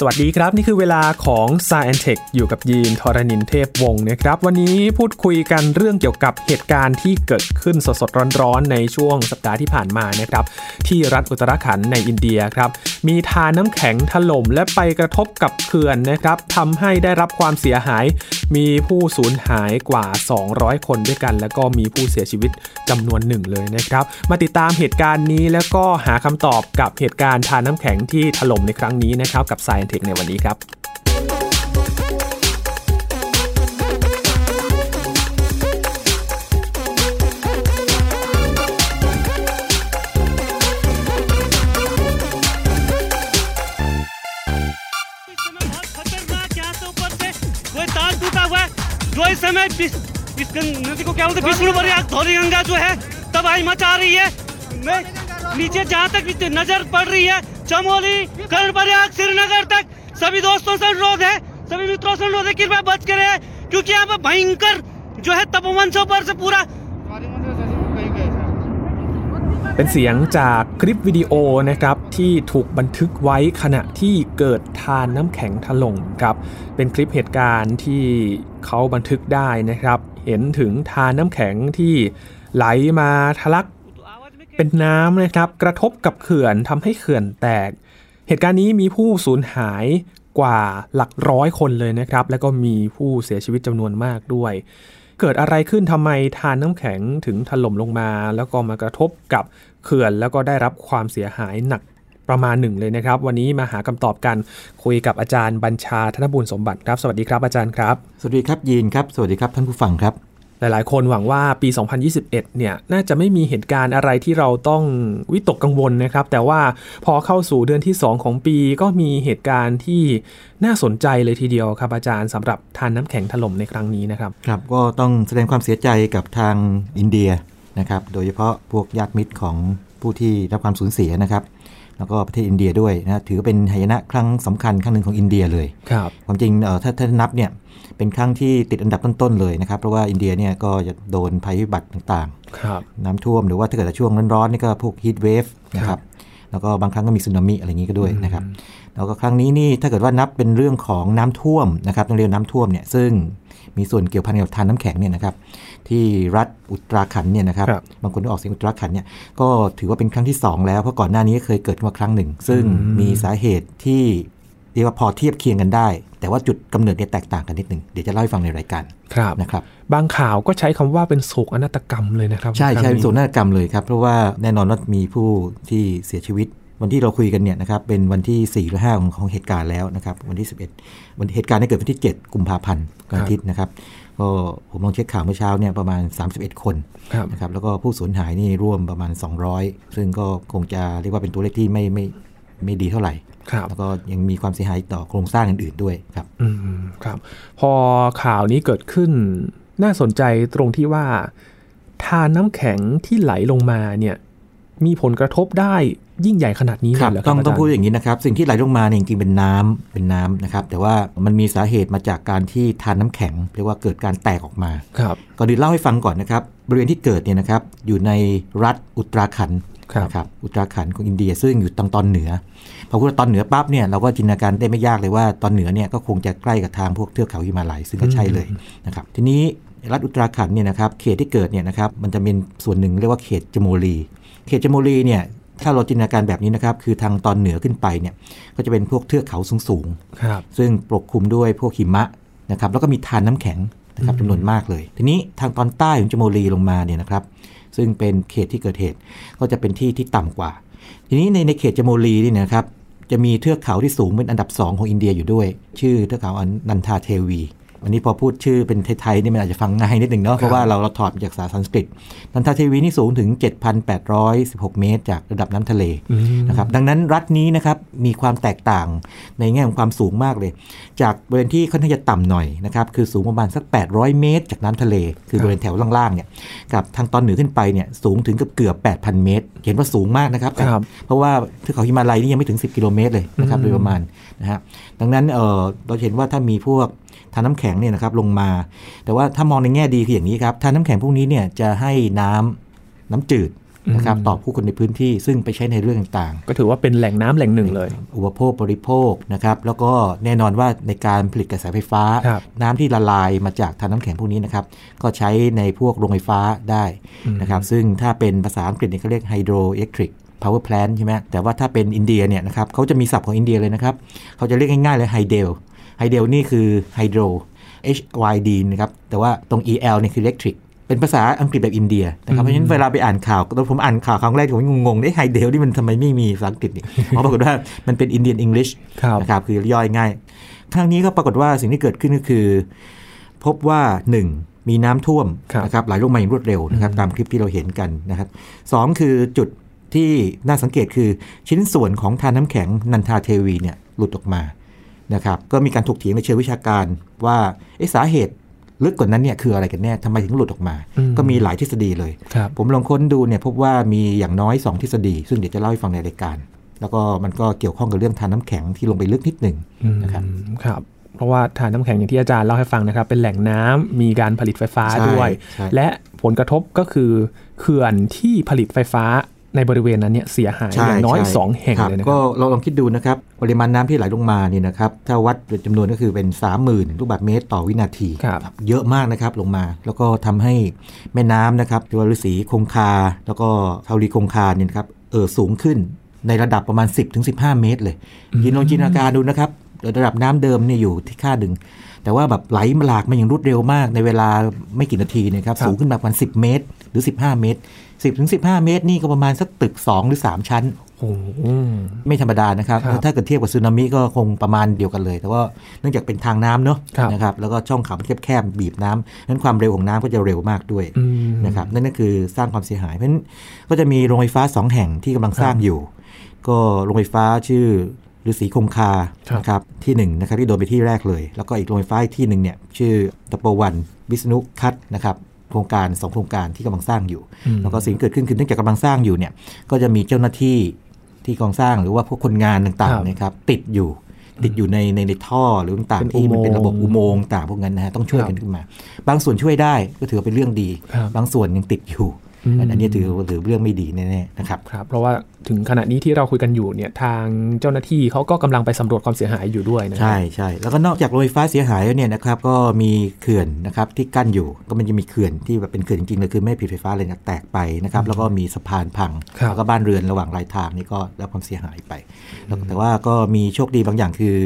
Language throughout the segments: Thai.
สวัสดีครับ นี่คือเวลาของ s าย e n t e ท h อยู่กับยีนทรณินเทพวงศ์นะครับ วันนี้พูดคุยกันเรื่องเกี่ยวกับเหตุการณ์ที่เกิดขึ้นสดๆร้อนๆในช่วงสัปดาห์ที่ผ่านมานะครับ ที่รัฐอุตรขันในอินเดียครับ มีทานน้ำแข็งถล่มและไปกระทบกับเขื่อนนะครับทำให้ได้รับความเสียหาย มีผู้สูญหายกว่า 200 คนด้วยกัน แล้วก็มีผู้เสียชีวิตจำนวนหนึ่งเลยนะครับ มาติดตามเหตุการณ์นี้แล้วก็หาคำตอบกับเหตุการณ์ทานน้ำแข็งที่ถล่มในครั้งนี้นะครับ กับ s าย e n t e c h ในวันนี้ครับ जो इस समय इस, नदी को क्या बोलते विष्णु प्रयाग धौरी गंगा जो है तबाही मचा रही है। मैं नीचे जहाँ तक नज़र पड़ रही है चमोली कर्ण प्रयाग श्रीनगर तक सभी दोस्तों से अनुरोध है सभी मित्रों से अनुरोध है कृपया बच कर रहे क्योंकि यहाँ पर भयंकर जो है तपोवन से ऊपर से पूरा เป็นเสียงจากคลิปวิดีโอนะครับที่ถูกบันทึกไว้ขณะที่เกิดทานน้ำแข็งถล่มครับเป็นคลิปเหตุการณ์ที่เขาบันทึกได้นะครับ เห็นถึงทานน้ำแข็งที่ไหลมาทะลักเป็นน้ำนะครับกระทบกับเขื่อนทำให้เขื่อนแตก เหตุการณ์นี้มีผู้สูญหายกว่าหลักร้อยคนเลยนะครับ แล้วก็มีผู้เสียชีวิตจำนวนมากด้วย เกิดอะไรขึ้นทำไมทานน้ำแข็งถึงถล่มลงมา แล้วก็มากระทบกับ เขื่อนแล้วก็ได้รับความเสียหายหนักประมาณหนึ่งเลยนะครับ วันนี้มาหาคำตอบกันคุยกับอาจารย์บัญชาธนบุญสมบัติครับ สวัสดีครับอาจารย์ครับ สวัสดีครับยีนครับ สวัสดีครับท่านผู้ฟังครับ หลายๆ คนหวังว่าปี 2021 เนี่ย น่าจะไม่มีเหตุการณ์อะไรที่เราต้องวิตกกังวลนะครับ แต่ว่าพอเข้าสู่เดือนที่ 2 ของปีก็มีเหตุการณ์ที่น่าสนใจเลยทีเดียวครับอาจารย์สำหรับทานน้ำแข็งถล่มในครั้งนี้นะครับ ครับ ก็ต้องแสดงความเสียใจกับทางอินเดีย นะครับ โดยเฉพาะพวกญาติมิตรของผู้ที่รับความสูญเสียนะครับ แล้วก็ประเทศอินเดียด้วยนะถือเป็นหายนะครั้งสำคัญครั้งหนึ่งของอินเดียเลยครับความจริงเอ่อถ้าถ้านับเนี่ยเป็นครั้งที่ติดอันดับต้นๆเลยนะครับ เพราะว่าอินเดียเนี่ยก็จะโดนภัยพิบัติต่างครับๆน้ำท่วมหรือว่าถ้าเกิดช่วงร้อนๆนี่ก็พวก heat wave นะครับแล้วก็บางครั้งก็มีสึนามิอะไรอย่างนี้ก็ด้วยนะครับแล้วก็ครั้งนี้นี่ถ้าเกิดว่านับเป็นเรื่องของน้ำท่วมนะครับต้องเรียกน้ำท่วมเนี่ยซึ่ง มีส่วนเกี่ยวพันกับทานน้ำแข็งเนี่ยนะครับที่รัฐอุตราขันธ์เนี่ยนะครับครับบางคนก็ออกเสียงอุตราขันธ์เนี่ยก็ถือว่าเป็นครั้งที่ 2 แล้วเพราะก่อนหน้านี้เคยเกิดมาครั้งหนึ่ง ซึ่งมีสาเหตุที่เรียกว่าพอเทียบเคียงกันได้ แต่ว่าจุดกำเนิดเนี่ยแตกต่างกันนิดหนึ่งเดี๋ยวจะเล่าให้ฟังในรายการครับนะครับบางข่าวก็ใช้คำว่าเป็นโศกอนาตกรรมเลยนะครับ ใช่ใช่ครั้งเป็นโศกนาฏกรรมเลยครับ เพราะว่าแน่นอนว่ามีผู้ที่เสียชีวิต วันที่เราคุยกันเนี่ยนะครับเป็นวันที่4หรือ5ของของเหตุการณ์แล้วนะครับวันที่ 11 วันเหตุการณ์เนี่ยเกิดวันที่ 7 กุมภาพันธ์วันอาทิตย์นะครับก็ผมลองเช็คข่าวเมื่อเช้าเนี่ยประมาณ 31 คนครับนะครับแล้วก็ผู้สูญหายนี่ร่วมประมาณ 200 ซึ่งก็คงจะเรียกว่าเป็นตัวเลขที่ไม่ไม่ไม่ดีเท่าไหร่ครับแล้วก็ยังมีความเสียหายต่อโครงสร้างอื่นๆด้วยครับอืมครับ พอข่าวนี้เกิดขึ้นน่าสนใจตรงที่ว่าทานน้ำแข็งที่ไหลลงมาเนี่ย มีผลกระทบได้ยิ่งใหญ่ขนาดนี้เลยเหรอครัต้บองอาต้จาองรย์พูดอย่างนี้นะครับ สิ่งที่ไหลลงมาเนี่ยจริงๆเป็นน้ำเป็นน้ำนะครับ แต่ว่ามันมีสาเหตุมาจากการที่ทานน้ำแข็งเรียกว่าเกิดการแตกออกมาครับก่อนอื่นเล่าให้ฟังก่อนนะครับ บริเวณที่เกิดเนี่ยนะครับอยู่ในรัฐอุตราขันธ์ครับนะครับอุตราขันธ์ของอินเดียซึ่งอยู่ทางตอนเหนือพอพูดว่าตอนเหนือปั๊บเนี่ยเราก็จินตนาการได้ไม่ยากเลยว่าตอนเหนือเนี่ยก็คงจะใกล้กับทางพวกเทือกเขาฮิมาลัยซึ่งก็ใช่เลยนะครับทีนี้รัฐอุตราขันธ์เนี่ยนะครับเขตที่เกิดเนี่ยนะครับมันจะเป็นส่วนหนึ่งเรียกว่าเขตจโมลี เขตจโมลีเนี่ยถ้าเราจินตนาการแบบนี้นะครับ คือทางตอนเหนือขึ้นไปเนี่ยก็จะเป็นพวกเทือกเขาสูงๆครับซึ่งปกคลุมด้วยพวกหิมะนะครับแล้วก็มีทานน้ำแข็งนะครับจำนวนมากเลย ทีนี้ทางตอนใต้ของจโมลีลงมาเนี่ยนะครับ ซึ่งเป็นเขตที่เกิดเหตุ ก็จะเป็นที่ที่ต่ำกว่า ทีนี้ในในเขตจโมลีนี่นะครับจะมีเทือกเขาที่สูงเป็นอันดับ 2 ของอินเดียอยู่ด้วย ชื่อเทือกเขาอันนันทาเทวี อันนี้พอพูดชื่อเป็นไทยๆนี่มันอาจจะฟังง่ายนิดหนึ่งเนาะเพราะว่าเราเราถอดมาจากภาษาสันสกฤตนันทาเทวีนี่สูงถึง 7,816 เมตร จากระดับน้ำทะเลอืมนะครับดังนั้นรัฐนี้นะครับมีความแตกต่างในแง่ของความสูงมากเลย จากบริเวณที่ค่อนข้างจะต่ำหน่อยนะครับคือสูงประมาณสัก 800 เมตร จากน้ำทะเล คือบริเวณแถวล่างๆเนี่ยกับทางตอนเหนือขึ้นไปเนี่ยสูงถึงเกือบเกือบ8,000 เมตร เห็นว่าสูงมากนะครับครับเพราะว่าเทือกเขาฮิมาลัยนี่ยังไม่ถึง 10 กิโลเมตรเลยนะครับโดยประมาณนะฮะดังนั้นเออเราเห็นว่าถ้ามีพวก ทานน้ำแข็งเนี่ยนะครับลงมา แต่ว่าถ้ามองในแง่ดีคืออย่างนี้ครับทานน้ำแข็งพวกนี้เนี่ยจะให้น้ำน้ำจืดนะครับอืมต่อผู้คนในพื้นที่ซึ่งไปใช้ในเรื่องต่างๆ ก็ถือว่าเป็นแหล่งน้ำแหล่งหนึ่งเลย อุปโภคบริโภคนะครับแล้วก็แน่นอนว่าในการผลิตกระแสไฟฟ้าครับน้ำที่ละลายมาจากทานน้ำแข็งพวกนี้นะครับก็ใช้ในพวกโรงไฟฟ้าได้นะครับซึ่งถ้าเป็นภาษาอังกฤษเนี่ยเขาเรียก hydroelectric power plant ใช่ไหมแต่ว่าถ้าเป็นอินเดียเนี่ยนะครับเขาจะมีศัพท์ของอินเดียเลยนะครับเขาจะเรียกง่ายๆเลย hydel hydel นี่คือ hydro H Y D นะครับ แต่ว่าตรง E L เนี่ยคือ electric เป็นภาษาอังกฤษแบบอินเดียนะครับ เพราะฉะนั้นเวลาไปอ่านข่าวตอนผมอ่านข่าวครั้งแรกผมงงๆได้ไฮเดลนี่มันทำไมไม่มีภาษาอังกฤษนี่เพราะปรากฏว่ามันเป็นอินเดียนอังกฤษครับนะครับ คือย่อยง่าย ครั้งนี้ก็ปรากฏว่าสิ่งที่เกิดขึ้นก็คือ พบว่า 1. มีน้ำท่วมครับนะครับไหลลงมาอย่างรวดเร็วนะครับตามคลิปที่เราเห็นกันนะครับสองคือจุดที่น่าสังเกตคือชิ้นส่วนของทานน้ำแข็งนันทาเทวีเนี่ยหลุดออกมา นะครับก็มีการถกเถียงในเชิงวิชาการว่าเอ๊ะสาเหตุลึกกว่านั้นเนี่ยคืออะไรกันแน่ทำไมถึงหลุดออกมาอืมก็มีหลายทฤษฎีเลยครับผมลองค้นดูเนี่ยพบว่ามีอย่างน้อย 2 ทฤษฎี ซึ่งเดี๋ยวจะเล่าให้ฟังในรายการ แล้วก็มันก็เกี่ยวข้องกับเรื่องทานน้ำแข็งที่ลงไปลึกนิดหนึ่งนะครับอืมครับเพราะว่าทานน้ำแข็งอย่างที่อาจารย์เล่าให้ฟังนะครับ เป็นแหล่งน้ำมีการผลิตไฟฟ้าใช่ด้วยใช่และผลกระทบก็คือเขื่อนที่ผลิตไฟฟ้า ในบริเวณนั้นเนี่ยเสียหายอย่างน้อยใช่สองแห่งครับเลยนะคก็รับเราลองคิดดูนะครับ ปริมาณน้ำที่ไหลลงมานี่นะครับถ้าวัดเป็นจำนวนก็คือเป็น 30,000 ลูกบาศก์เมตรต่อวินาทีครับเยอะมากนะครับลงมา แล้วก็ทำให้แม่น้ำนะครับตัวฤาษีคงคา แล้วก็เทารีคงคาเนี่ยนะครับเออสูงขึ้นในระดับประมาณ 10-15 เมตร เลยยินลองจินตนาการดูนะครับระดับน้ำเดิมเนี่ยอยู่ที่ค่าดึง แต่ว่าแบบไหลหลากมาอย่างรวดเร็วมากในเวลาไม่กี่นาทีเนยครับครับสูงขึ้นมาประมาณ10 เมตร หรือ 15 เมตร 10ถึง15 เมตรนี่ก็ประมาณสักตึก 2 หรือ 3 ชั้นโอ้โหไม่ธรรมดานะครับครับถ้าเกิดเทียบกับสึนามิก็คงประมาณเดียวกันเลย แต่ว่าเนื่องจากเป็นทางน้ำเนาะครับนะครับ แล้วก็ช่องเขาแคบๆบีบน้ำนั้นความเร็วของน้ำก็จะเร็วมากด้วยอืมนะครับ นั่นก็คือสร้างความเสียหาย เพราะฉะนั้นก็จะมีโรงไฟฟ้า 2 แห่งที่กำลังสร้างอยู่ ก็โรงไฟฟ้าชื่อฤาษีคงคาครับนะครับที่หนึ่งนะครับที่โดนไปที่แรกเลย แล้วก็อีกโรงไฟฟ้าอีกที่หนึ่งเนี่ยชื่อตะโปวันวิษณุคัตนะครับ โครงการสองโครงการที่กำลังสร้างอยู่อืมแล้วก็สิ่งที่เกิดขึ้นคือเนื่องจากกำลังสร้างอยู่เนี่ยก็จะมีเจ้าหน้าที่ที่กองสร้างหรือว่าพวกคนงานต่างครับๆนะครับติดอยู่ติดอยู่ในในในท่อหรือต่างเป็นๆที่มันเป็นระบบอุอุโมโมงค์งค์ต่างพวกนั้นนะฮะต้องช่วยครับกันขึ้นมา บางส่วนช่วยได้ก็ถือว่าเป็นเรื่องดีครับบางส่วนยังติดอยู่ อืมอันนี้ถือว่าถือเรื่องไม่ดีแน่ๆนะครับครับ เพราะว่าถึงขณะนี้ที่เราคุยกันอยู่เนี่ยทางเจ้าหน้าที่เขาก็กำลังไปสำรวจความเสียหายอยู่ด้วยนะครัใช่ใช่แล้วก็นอกจากโรงไฟฟ้าเสียหายแล้วเนี่ยนะครับก็มีเขื่อนนะครับที่กั้นอยู่ก็มันจะมีเขื่อนที่แบบเป็นเขื่อนจริงๆเลยคือไม่ผลิตไฟฟ้าเลยนะแตกไปนะครับแล้วก็มีสะพานพังครับแล้วก็บ้านเรือนระหว่างรายทางนี่ก็ได้รับความเสียหายไปแล้วแต่ว่าก็มีโชคดีบางอย่างคือ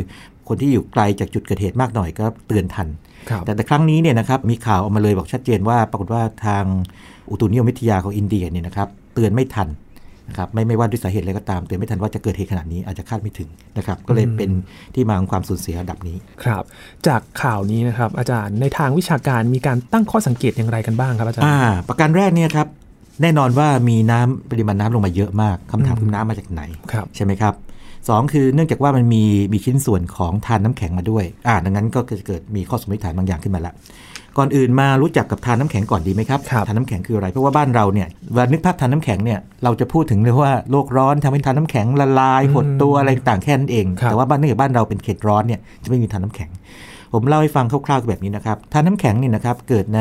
คนที่อยู่ไกลจากจุดเกิดเหตุมากหน่อยก็เตือนทันครับแต่แต่ครั้งนี้เนี่ยนะครับมีข่าวออกมาเลยบอกชัดเจนว่าปรากฏว่าทาง อุตุนิยมวิทยาของอินเดียเนี่ยนะครับเตือนไม่ทันนะครับไม่ไม่ว่าด้วยสาเหตุอะไรก็ตามเตือนไม่ทันว่าจะเกิดเหตุขนาดนี้อาจจะคาดไม่ถึงนะครับ ก็เลยเป็นที่มาของความสูญเสียระดับนี้ครับ จากข่าวนี้นะครับ อาจารย์ในทางวิชาการมีการตั้งข้อสังเกตอย่างไรกันบ้างครับอาจารย์อ่าประการแรกเนี่ยครับแน่นอนว่ามีน้ำปริมาณน้ำลงมาเยอะมากคำถามคือน้ำมาจากไหนครับใช่ไหมครับ สองคือเนื่องจากว่ามันมีมีชิ้นส่วนของทานน้ำแข็งมาด้วยอ่าดังนั้นก็จะเกิดมีข้อสมมติฐานบางอย่างขึ้นมาละก่อนอื่นมารู้จักกับทานน้ำแข็งก่อนดีไหมครับครับทานน้ำแข็งคืออะไร เพราะว่าบ้านเราเนี่ยเวลานึกภาพทานน้ำแข็งเนี่ยเราจะพูดถึงเลยว่าโลกร้อนทำให้ทานน้ำแข็งละลายหดตัวอะไรต่างๆแค่นั้นเองครับแต่ว่าบ้านเนื่องจากบ้านเราเป็นเขตร้อนเนี่ยจะไม่มีทานน้ำแข็ง ผมเล่าให้ฟังคร่าวๆแบบนี้นะครับทานน้ำแข็งนี่นะครับเกิดใน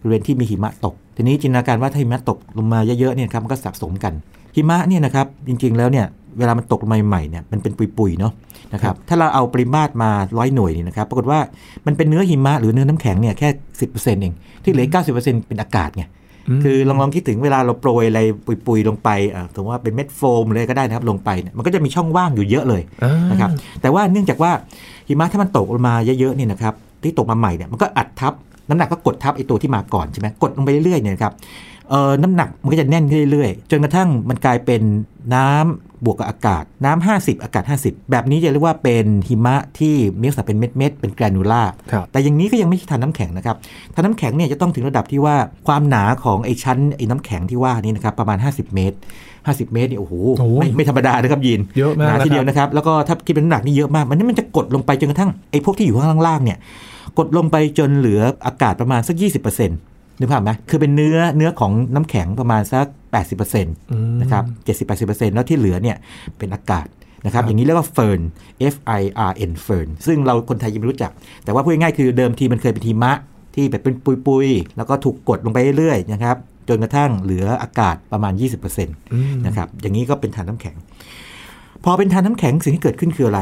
บริเวณที่มีหิมะตก ทีนี้จินตนาการว่าถ้าหิมะตกลงมาเยอะๆเนี่ยครับมันก็สะสมกัน หิมะเนี่ยนะครับจริงๆแล้วเนี่ยเวลามันตกลงมาใหม่ๆเนี่ยมันเป็นปุยๆเนาะนะครับถ้าเราเอาปริมาตรมาร้อยหน่วยนี่นะครับปรากฏว่ามันเป็นเนื้อหิมะหรือเนื้อน้ำแข็งเนี่ยแค่สิเองที่เหลือเก้าสิเป็นอากาศไงมคือลองลองคิดถึงเวลาเราโปรยอะไรปุยๆลงไปอ่าสมมติว่าเป็นเม็ดโฟมเลยก็ได้นะครับลงไปเนี่ยมันก็จะมีช่องว่างอยู่เยอะเลยอ่านะครับแต่ว่าเนื่องจากว่าหิมะถ้ามันตกลงมาเยอะๆเนี่ยนะครับที่ตกมาใหม่เนี่ยมันก็อัดทับ น้ำหนักก็กดทับไอตัวที่มาก่อนใช่ไหมกดลงไปเรื่อยๆเนี่ยนะครับเอ่อน้ำหนักมันก็จะแน่นขึ้นเรื่อยๆ จนกระทั่งมันกลายเป็นน้ำบวกกับอากาศน้ำ50 อากาศ 50 แบบนี้จะเรียกว่าเป็นหิมะที่มีลักษณะเป็นเม็ดๆเป็นแกรนูล่าครับแต่อย่างนี้ก็ยังไม่ใช่ทานน้ำแข็งนะครับทานน้ำแข็งเนี่ยจะต้องถึงระดับที่ว่าความหนาของไอ้ชั้นไอ้น้ำแข็งที่ว่านี่นะครับประมาณ 50 เมตร 50 เมตรเนี่ยโอ้โหโอ้โหไม่ไม่ธรรมดานะครับยินเยอะมากหนาทีเดียวนะครับนะครับแล้วก็ถ้าคิดเป็นน้ำหนักนี่เยอะมาก มันนี่มันจะกดลงไปจนกระทั่งไอ้พวกที่อยู่ข้างล่างๆเนี่ย กดลงไปจนเหลืออากาศประมาณสัก 20%นึกภาพไหมคือเป็นเนื้อเนื้อของน้ำแข็งประมาณสัก 80%นะครับ70-80%แล้วที่เหลือเนี่ยเป็นอากาศนะครับครับอย่างนี้เรียกว่าเฟิร์น F I R N เฟิร์นซึ่งเราคนไทยยังไม่รู้จัก แต่ว่าพูดง่ายๆคือเดิมทีมันเคยเป็นหิมะที่แบบเป็นปุยๆ แล้วก็ถูกกดลงไปเรื่อยๆนะครับจนกระทั่งเหลืออากาศประมาณ 20%มนะครับอย่างนี้ก็เป็นทานน้ำแข็ง พอเป็นทานน้ำแข็งสิ่งที่เกิดขึ้นคืออะไร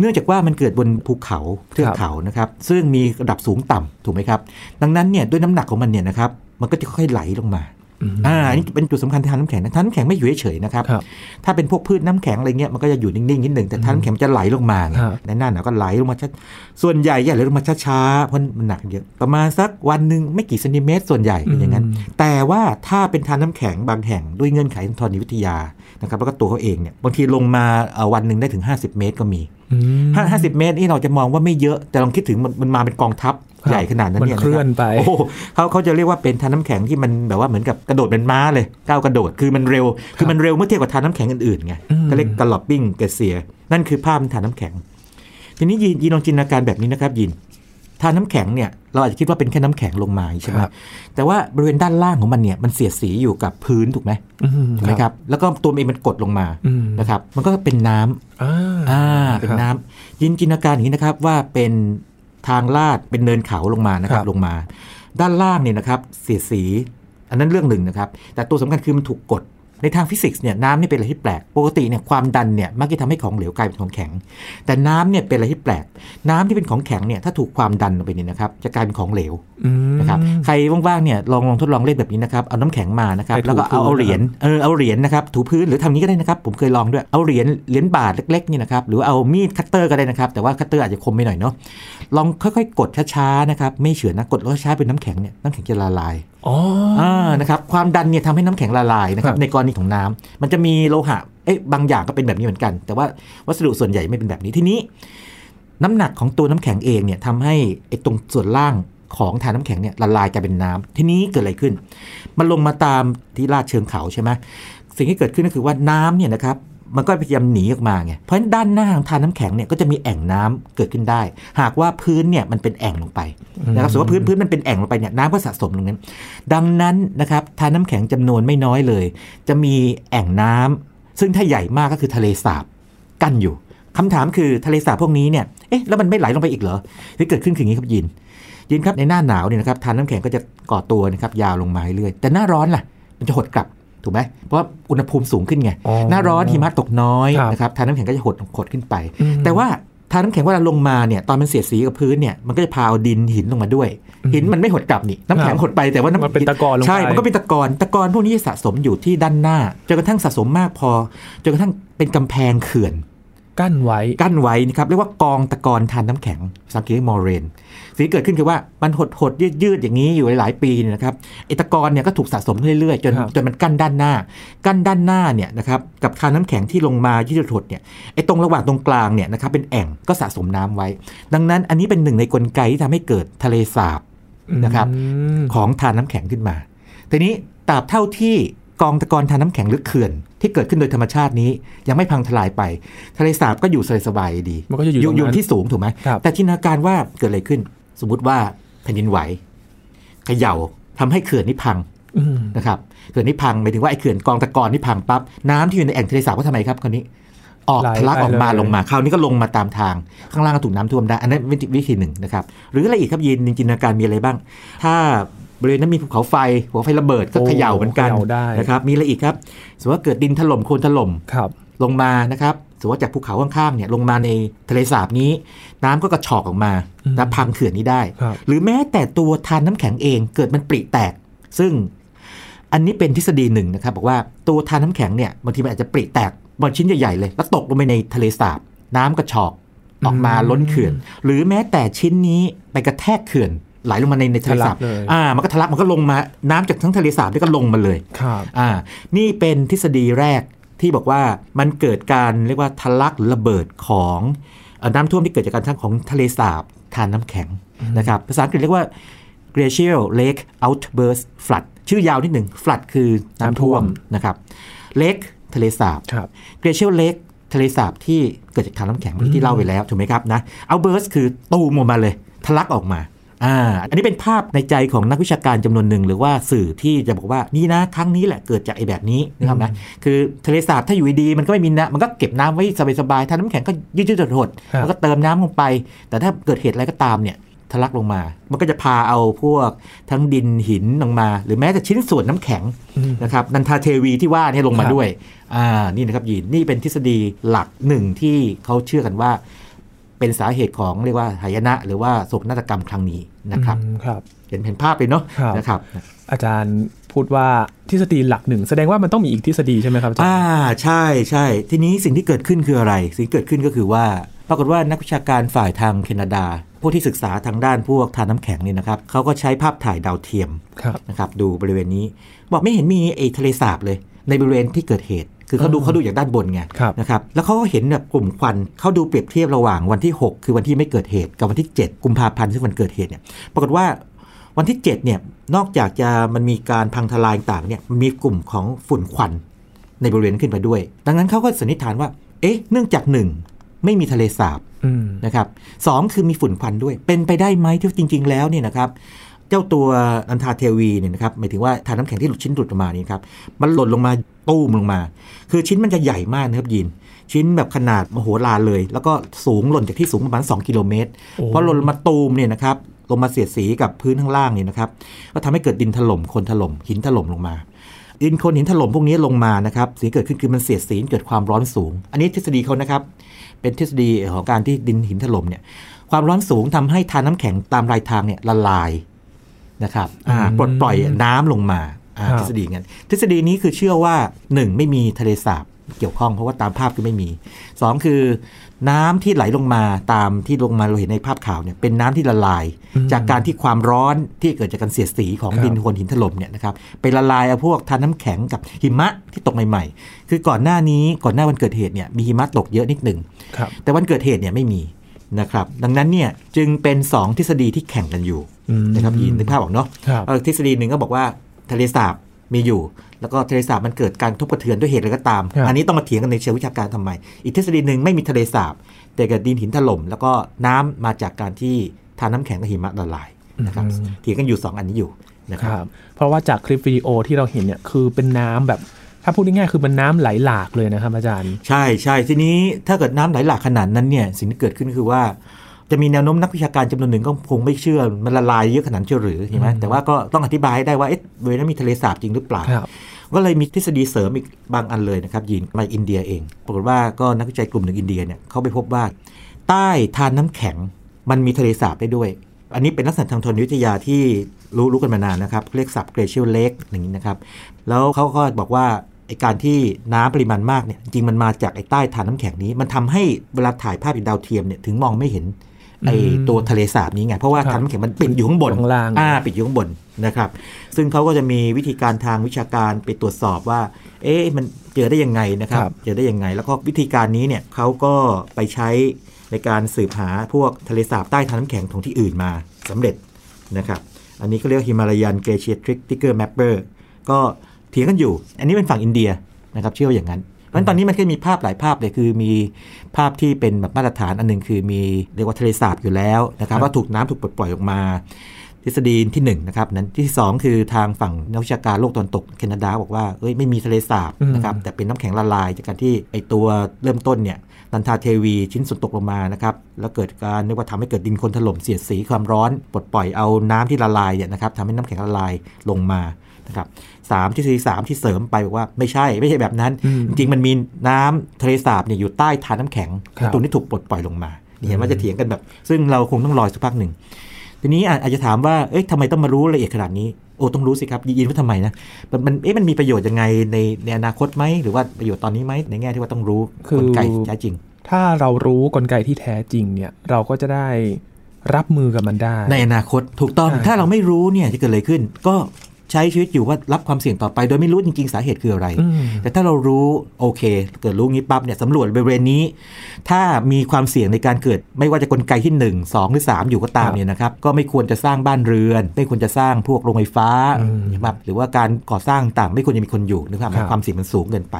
เนื่องจากว่ามันเกิดบนภูเขาเทือกเขานะครับ ซึ่งมีระดับสูงต่ำถูกไหมครับ ดังนั้นเนี่ยด้วยน้ำหนักของมันเนี่ยนะครับมันก็จะค่อยๆไหลลงมาอืมอ่าอันนี้เป็นจุดสำคัญทานน้ำแข็งนะทานน้ำแข็งไม่อยู่เฉยๆนะครับครับถ้าเป็นพวกพืชน้ำแข็งอะไรเงี้ยมันก็จะอยู่นิ่งๆนิดหนึ่งแต่ทานน้ำแข็งมันจะไหลลงมาไงครับในหน้าหนาวก็ไหลลงมาช้าส่วนใหญ่จะไหลลงมาช้าๆเพราะมันหนักเยอะประมาณสักวันหนึ่งไม่กี่เซนติเมตร ส่วนใหญ่เป็นอย่างนั้นอืมแต่ว่าถ้าเป็นทานน้ำแข็งบางแห่งด้วยเงื่อนไขทางธรณีวิทยา นะครับแล้วก็ตัวเขาเองเนี่ยบางทีลงมาเอ่อวันหนึ่งได้ถึง 50 เมตรก็มีอืมห้าสิบเมตรนี่เราจะมองว่าไม่เยอะ แต่ลองคิดถึงมันมันมาเป็นกองทัพครับใหญ่ขนาดนั้นเนี่ยมันเคลื่อนไปะครับโอ้โหเขาเขาจะเรียกว่าเป็นทานน้ำแข็งที่มันแบบว่าเหมือนกับกระโดดเป็นม้าเลยก้าวกระโดดคือมันเร็ว คือมันเร็วเมื่อเทียบกับทานน้ำแข็งอื่นๆไงอืมก็เรียกกระหลอบบิ้งเกเซีย นั่นคือภาพทานน้ำแข็ง ทีนี้ยีนยีนลองจินตนาการแบบนี้นะครับยิน ทานน้ำแข็งเนี่ยเราอาจจะคิดว่าเป็นแค่น้ำแข็งลงมาใช่ไหมครับแต่ว่าบริเวณด้านล่างของมันเนี่ยมันเสียดสีอยู่กับพื้นถูกไหมอืมถูกไหมครับแล้วก็ตัวมันเองมันกดลงมาอืมนะครับมันก็เป็นน้ำอ่าอ่าเป็นน้ำยินจินตนาการอย่างนี้นะครับว่าเป็นทางลาดเป็นเนินเขาลงมานะครับลงมา ด้านล่างเนี่ยนะครับเสียดสี อันนั้นเรื่องหนึ่งนะครับ แต่ตัวสำคัญคือมันถูกกด ในทางฟิสิกส์เนี่ยน้ำนี่เป็นอะไรที่แปลก ปกติเนี่ยความดันเนี่ยมักจะทำให้ของเหลวกลายเป็นของแข็ง แต่น้ำเนี่ยเป็นอะไรที่แปลก น้ำที่เป็นของแข็งเนี่ยถ้าถูกความดันลงไปเนี่ยนะครับจะกลายเป็นของเหลวอืมนะครับใครว่างๆเนี่ยลองลองทดลองเล่นแบบนี้นะครับเอาน้ำแข็งมานะครับไปถูแล้วก็เอาพื้นเอาเหรียญเออเอาเหรียญนะครับถูพื้นหรือทำนี้ก็ได้นะครับ ผมเคยลองด้วยเอาเหรียญเหรียญบาทเล็กๆนี่นะครับหรือเอามีดคัตเตอร์ก็ได้นะครับ แต่ว่าคัตเตอร์อาจจะคมไปหน่อยเนาะลองค่อยๆ กดช้าๆนะครับไม่เฉือนนะกดแล้วช้าๆเป็นน้ำแข็งเนี่ยน้ำแข็งจะละลายอ๋ออ่านะครับความดันเนี่ยทำให้น้ำแข็งละลายนะครับครับในกรณีของน้ำมันจะมีโลหะเอ๊ะบางอย่างก็เป็นแบบนี้เหมือนกัน แต่ว่าวัสดุส่วนใหญ่ไม่เป็นแบบนี้ทีนี้ น้ำหนักของตัวน้ำแข็งเองเนี่ยทำให้ไอ้ตรงส่วนล่างของทานน้ำแข็งเนี่ยละลายกลายเป็นน้ำทีนี้เกิดอะไรขึ้น มันลงมาตามที่ลาดเชิงเขาใช่ไหมสิ่งที่เกิดขึ้นก็คือว่าน้ำเนี่ยนะครับ มันก็พยายามหนีออกมาไง เพราะฉะนั้นด้านหน้าของทานน้ำแข็งเนี่ยก็จะมีแอ่งน้ำเกิดขึ้นได้ หากว่าพื้นเนี่ยมันเป็นแอ่งลงไปนะครับสมมติว่าพื้นพื้นมันเป็นแอ่งลงไปเนี่ยน้ำก็สะสมลงนั้น ดังนั้นนะครับทานน้ำแข็งจำนวนไม่น้อยเลย จะมีแอ่งน้ำซึ่งถ้าใหญ่มากก็คือทะเลสาบกั้นอยู่คำถามคือทะเลสาบพวกนี้เนี่ยเอ๊ะแล้วมันไม่ไหลลงไปอีกเหรอที่เกิดขึ้นคืออย่างนี้ครับยินยินครับในหน้าหนาวเนี่ยนะครับทานน้ำแข็งก็จะก่อตัวนะครับยาวลงมาเรื่อยๆแต่หน้าร้อนล่ะมันจะหดกลับ ถูกไหมเพราะว่าอุณหภูมิสูงขึ้นไงอ๋อหน้าร้อนหิมะตกน้อยครับนะครับทานน้ำแข็งก็จะหดหดขึ้นไปอืมแต่ว่าทานน้ำแข็งเวลาลงมาเนี่ยตอนมันเสียดสีกับพื้นเนี่ยมันก็จะพาเอาดินหินลงมาด้วย หินมันไม่หดกลับนี่น้ำแข็งครับหดไปแต่ว่าน้ำมันเป็นตะกอนลงไปใช่ มันก็เป็นตะกอนตะกอนพวกนี้จะสะสมอยู่ที่ด้านหน้าจนกระทั่งสะสมมากพอจนกระทั่งเป็นกำแพงเขื่อน กั้นไว้กั้นไว้นะครับเรียกว่ากองตะกอนทานน้ำแข็งภาษาอังกฤษมอร์เรนสิ่งที่เกิดขึ้นคือว่ามันหดหดยืดยืดๆอย่างนี้อยู่หลายๆปีเนี่ยนะครับไอตะกอนเนี่ยก็ถูกสะสมเรื่อยๆจนครับจนมันกั้นด้านหน้า กั้นด้านหน้าเนี่ยนะครับกับทานน้ำแข็งที่ลงมายืดหดเนี่ยไอตรงระหว่างตรงกลางเนี่ยนะครับเป็นแอ่งก็สะสมน้ำไว้ ดังนั้นอันนี้เป็นหนึ่งในกลไกที่ทำให้เกิดทะเลสาบนะครับอืมของทานน้ำแข็งขึ้นมาทีนี้ตราบเท่าที่กองตะกอนทานน้ำแข็งหรือเขื่อน ที่เกิดขึ้นโดยธรรมชาตินี้ ยังไม่พังทลายไป ทะเลสาบก็อยู่สบายๆดีมันก็จะอยู่ตรงอยู่นั้นที่สูงถูกไหมครับแต่จินตนาการว่าเกิดอะไรขึ้น สมมุติว่าแผ่นดินไหวเขย่าทำให้เขื่อนนี้พังอืมนะครับเขื่อนนี้พังหมายถึงว่าไอ้เขื่อนกองตะกอนที่พังปั๊บน้ำที่อยู่ในแอ่งทะเลสาบก็ทำไมครับคราวนี้ออกไหลทะลักออกมาไปเลยลงมาคราวนี้ก็ลงมาตามทางข้างล่างก็ถูกน้ำท่วมได้ อันนั้นวิธีวิธีหนึ่งนะครับ หรืออะไรอีกครับยินจินตนาการมีอะไรบ้าง ถ้า บริเวณนั้นมีภูเขาไฟหัวไฟระเบิดก็โอ้เขย่าเหมือนกันเขย่าได้นะครับมีอะไรอีกครับสมมติว่าเกิดดินถล่มโคลนถล่มครับลงมานะครับสมมติว่าจากภูเขาข้างๆเนี่ยลงมาในทะเลสาบนี้ น้ำก็กระชอกออกมาอืมแล้วพังเขื่อนนี้ได้ครับหรือแม้แต่ตัวทานน้ำแข็งเองเกิดมันปริแตก ซึ่งอันนี้เป็นทฤษฎีหนึ่งนะครับบอกว่าตัวทานน้ำแข็งเนี่ยบางทีมันอาจจะปริแตกบางชิ้นใหญ่ๆเลยแล้วตกลงไปในทะเลสาบน้ำกระชอกออกมาอืมล้นเขื่อน หรือแม้แต่ชิ้นนี้ไปกระแทกเขื่อน ไหลลงมาในในทะเลสาบทะลักเลยอ่ามันก็ทะลักมันก็ลงมาน้ำจากทั้งทะเลสาบนี่ก็ลงมาเลยครับอ่านี่เป็นทฤษฎีแรกที่บอกว่ามันเกิดการเรียกว่าทะลักหรือระเบิดของเอ่อน้ำท่วมที่เกิดจากการทั้งของทะเลสาบทานน้ำแข็งนะครับภาษาอังกฤษเรียกว่า glacial lake outburst flood ชื่อยาวนิดหนึ่ง flood คือน้ำท่วมน้ำท่วมนะครับ lake ทะเลสาบครับ glacial lake ทะเลสาบที่เกิดจากทานน้ำแข็งที่เล่าไปแล้ว ถูกไหมครับนะ outburst คือตูมออกมาเลย ทะลักออกมา อ่าอันนี้เป็นภาพในใจของนักวิชาการจำนวนหนึ่งหรือว่าสื่อที่จะบอกว่านี่นะครั้งนี้แหละเกิดจากไอ้แบบนี้นะครับนะคือทะเลสาบถ้าอยู่ดีๆมันก็ไม่มีนะมันก็เก็บน้ำไว้สบายๆทานน้ำแข็งก็ยืดๆหดครับๆแล้วก็เติมน้ำลงไป แต่ถ้าเกิดเหตุอะไรก็ตามเนี่ยทะลักลงมา มันก็จะพาเอาพวกทั้งดินหินลงมา หรือแม้แต่ชิ้นส่วนน้ำแข็งอืมนะครับนันทาเทวีที่ว่าเนี่ยลงมาครับด้วยอ่านี่นะครับยีนนี่เป็นทฤษฎีหลักหนึ่งที่เขาเชื่อกันว่า เป็นสาเหตุของเรียกว่าหายนะ หรือว่าโศกนาฏกรรมครั้งนี้นะครับอืมครับเห็นเห็นภาพเลยเนาะครับนะครับ อาจารย์พูดว่าทฤษฎีหลักหนึ่ง แสดงว่ามันต้องมีอีกทฤษฎีใช่ไหมครับอาจารย์อ่าใช่ใช่ทีนี้สิ่งที่เกิดขึ้นคืออะไร สิ่งที่เกิดขึ้นก็คือว่า ปรากฏว่านักวิชาการฝ่ายทางแคนาดาผู้ที่ศึกษาทางด้านพวกทานน้ำแข็งเนี่ยนะครับเขาก็ใช้ภาพถ่ายดาวเทียมครับนะครับ ดูบริเวณนี้ บอกไม่เห็นมีไอ้ทะเลสาบเลย ในบริเวณที่เกิดเหตุ คือเขาดูอ๋อเขาดูจากด้านบนไงครับนะครับแล้วเขาก็เห็นแบบกลุ่มควันเขาดูเปรียบเทียบระหว่างวันที่ 6 คือวันที่ไม่เกิดเหตุกับวันที่ 7 กุมภาพันธ์ซึ่งวันเกิดเหตุเนี่ยปรากฏว่าวันที่ 7 เนี่ย นอกจากจะมันมีการพังทลายต่างเนี่ยมันมีกลุ่มของฝุ่นควันในบริเวณขึ้นไปด้วย ดังนั้นเขาก็สันนิษฐานว่า เอ๊ะ เนื่องจากหนึ่งไม่มีทะเลสาบอืมนะครับสองคือมีฝุ่นควันด้วย เป็นไปได้ไหมที่จริง ๆ แล้วเนี่ยนะครับ เจ้าตัวอันทาเทวีเนี่ยนะครับหมายถึงว่าทานน้ำแข็งที่หลุดชิ้นหลุดออกมานี่ครับมันหล่นลงมาตู้มลงมา คือชิ้นมันจะใหญ่มากนะครับยิน ชิ้นแบบขนาดมโหฬารเลย แล้วก็สูงหล่นจากที่สูงประมาณ 2 กิโลเมตรโอ้พอหล่นลงมาตูมเนี่ยนะครับลงมาเสียดสีกับพื้นข้างล่างเนี่ยนะครับก็ทำให้เกิดดินถล่มคนถล่มหินถล่มลงมาดินโคลนหินถล่มพวกนี้ลงมานะครับสิ่งที่เกิดขึ้นคือมันเสียดสีเกิดความร้อนสูง อันนี้ทฤษฎีเขานะครับ เป็นทฤษฎีของการที่ดินหินถล่มเนี่ยความร้อนสูงทำให้ทานน้ำแข็งตามรายทางเนี่ยละลาย นะครับอ่าอืมปลดปล่อยน้ำลงมาอ่าครับทฤษฎีงั้นทฤษฎีนี้คือเชื่อว่า 1 ไม่มีทะเลสาบเกี่ยวข้องเพราะว่าตามภาพคือไม่มี 2 คือ น้ำที่ไหลลงมาตามที่ลงมาเราเห็นในภาพข่าวเนี่ยเป็นน้ำที่ละลายอืมจากการที่ความร้อนที่เกิดจากการเสียดสีของครับดินโคลนหินถล่มเนี่ยนะครับไปละลายเอาพวกทานน้ำแข็งกับหิมะที่ตกใหม่ ๆ คือก่อนหน้านี้ก่อนหน้าวันเกิดเหตุเนี่ยมีหิมะตกเยอะนิดหนึ่งครับแต่วันเกิดเหตุเนี่ยไม่มี นะครับ ดังนั้นเนี่ยจึงเป็น 2 ทฤษฎีที่แข่งกันอยู่อืมนะครับยินนึกภาพออกเนาะครับเอ่อทฤษฎีหนึ่งก็บอกว่าทะเลสาบมีอยู่ แล้วก็ทะเลสาบมันเกิดการทบกระเทือนด้วยเหตุอะไรก็ตามครับอันนี้ต้องมาเถียงกันในเชิงวิชาการทำไม อีกทฤษฎีหนึ่งไม่มีทะเลสาบ แต่เกิดดินหินถล่มแล้วก็น้ำมาจากการที่ทานน้ำแข็งกับหิมะละลายนะครับอืมเถียงกันอยู่ 2 อันนี้อยู่นะคครับรับ เพราะว่าจากคลิปวิดีโอที่เราเห็นเนี่ยคือเป็นน้ำแบบ ถ้าพูดง่ายๆคือมันน้ำไหลหลากเลยนะครับอาจารย์ ใช่ใช่ทีนี้ถ้าเกิดน้ำไหลหลากขนาดนั้นเนี่ยสิ่งที่เกิดขึ้นคือว่าจะมีแนวโน้มนักวิชาการจำนวนหนึ่งก็คงไม่เชื่อ มันละลายเยอะขนาดนั้นเชียวหรือใช่ไหมอืมแต่ว่าก็ต้องอธิบายให้ได้ว่าเอ๊ะบริเวณนั้นมีทะเลสาบจริงหรือเปล่าครับก็เลยมีทฤษฎีเสริมอีกบางอันเลยนะครับยินมาจากอินเดียเอง ปรากฏว่าก็นักวิจัยกลุ่มหนึ่งอินเดียเนี่ยเขาไปพบว่า ใต้ทานน้ำแข็งมันมีทะเลสาบได้ด้วย อันนี้เป็นลักษณะทางธรณีวิทยาที่รู้รู้กันมานานนะครับเรียกสับเกรเชียลเลกอย่างนี้นะครับแล้วเขาก็บอกว่า ไอการที่น้ำปริมาณมากเนี่ยจริงมันมาจากไอใต้ทานน้ำแข็งนี้ มันทำให้เวลาถ่ายภาพจากดาวเทียมเนี่ยถึงมองไม่เห็นไออืมตัวทะเลสาบนี้ไง เพราะว่าครับทานน้ำแข็งมันปิดอยู่ข้างบนข้างล่างอ่าปิดอยู่ข้างบนนะครับ ซึ่งเขาก็จะมีวิธีการทางวิชาการไปตรวจสอบว่า เอ๊ะมันเจอได้ยังไงนะครับครับเจอได้ยังไง แล้วก็วิธีการนี้เนี่ยเขาก็ไปใช้ในการสืบหาพวกทะเลสาบใต้ธารน้ำแข็งของที่อื่นมาสำเร็จนะครับ อันนี้ก็เรียก Himalayan glacier trigger mapper ก็ เถียงกันอยู่ อันนี้เป็นฝั่งอินเดียนะครับเชื่อว่าอย่างนั้นเพราะฉะนั้นตอนนี้มันก็มีภาพหลายภาพเลยคือมีภาพที่เป็นแบบมาตรฐานอันหนึ่งคือมีเรียกว่าทะเลสาบอยู่แล้วนะครับครับว่าถูกน้ำถูกปลดปล่อยออกมา ทฤษฎีที่1นะครับนั้นที่ 2 คือทางฝั่งนักวิชาการโลกตะวันตกแคนาดาบอกว่าเอ้ยไม่มีทะเลสาบอืมนะครับแต่เป็นน้ำแข็งละลายจากการที่ไอตัวเริ่มต้นเนี่ยนันทาเทวีชิ้นส่วนตกลงมานะครับแล้วเกิดการเรียกว่าทำให้เกิดดินโคลนถล่มเสียดสีความร้อนปลดปล่อยเอาน้ำที่ละลายเนี่ยนะครับทำให้น้ำแข็งละลายลงมา นะครับสามทฤษฎีสามที่เสริมไปบอกว่าไม่ใช่ไม่ใช่แบบนั้นอืมจริงๆ มันมีน้ำทะเลสาบเนี่ยอยู่ใต้ทานน้ำแข็งครับตรงที่ถูกปลดปล่อยลงมานี่เห็นว่าจะเถียงกันแบบ ซึ่งเราคงต้องรออีกสักพักหนึ่งทีนี้อาจจะถามว่าเอ๊ะทำไมต้องมารู้ละเอียดขนาดนี้โอ้ต้องรู้สิครับยินว่าทำไมนะมันมันเอ๊ะมันมีประโยชน์ยังไงในในอนาคตไหมหรือว่าประโยชน์ตอนนี้ไหมในแง่ที่ว่าต้องรู้คือกลไกที่แท้จริง ถ้าเรารู้กลไกที่แท้จริงเนี่ยเราก็จะได้รับมือกับมันได้ ในอนาคตถูกต้องใช่ถ้าเราไม่รู้เนี่ยจะเกิดอะไรขึ้น ก็ ใช้ชีวิตอยู่ว่ารับความเสี่ยงต่อไป โดยไม่รู้จริงๆ สาเหตุคืออะไรอืมแต่ถ้าเรารู้โอเค เกิดรู้งี้ปั๊บเนี่ยสำรวจบริเวณนี้ ถ้ามีความเสี่ยงในการเกิด ไม่ว่าจะกลไกที่ 1 2 หรือ 3 อยู่ก็ตามครับเนี่ยนะครับก็ไม่ควรจะสร้างบ้านเรือน ไม่ควรจะสร้างพวกโรงไฟฟ้าอืมนะครับหรือว่าการก่อสร้างต่างไม่ควรจะมีคนอยู่นะครับครับความเสี่ยงมันสูงเกินไป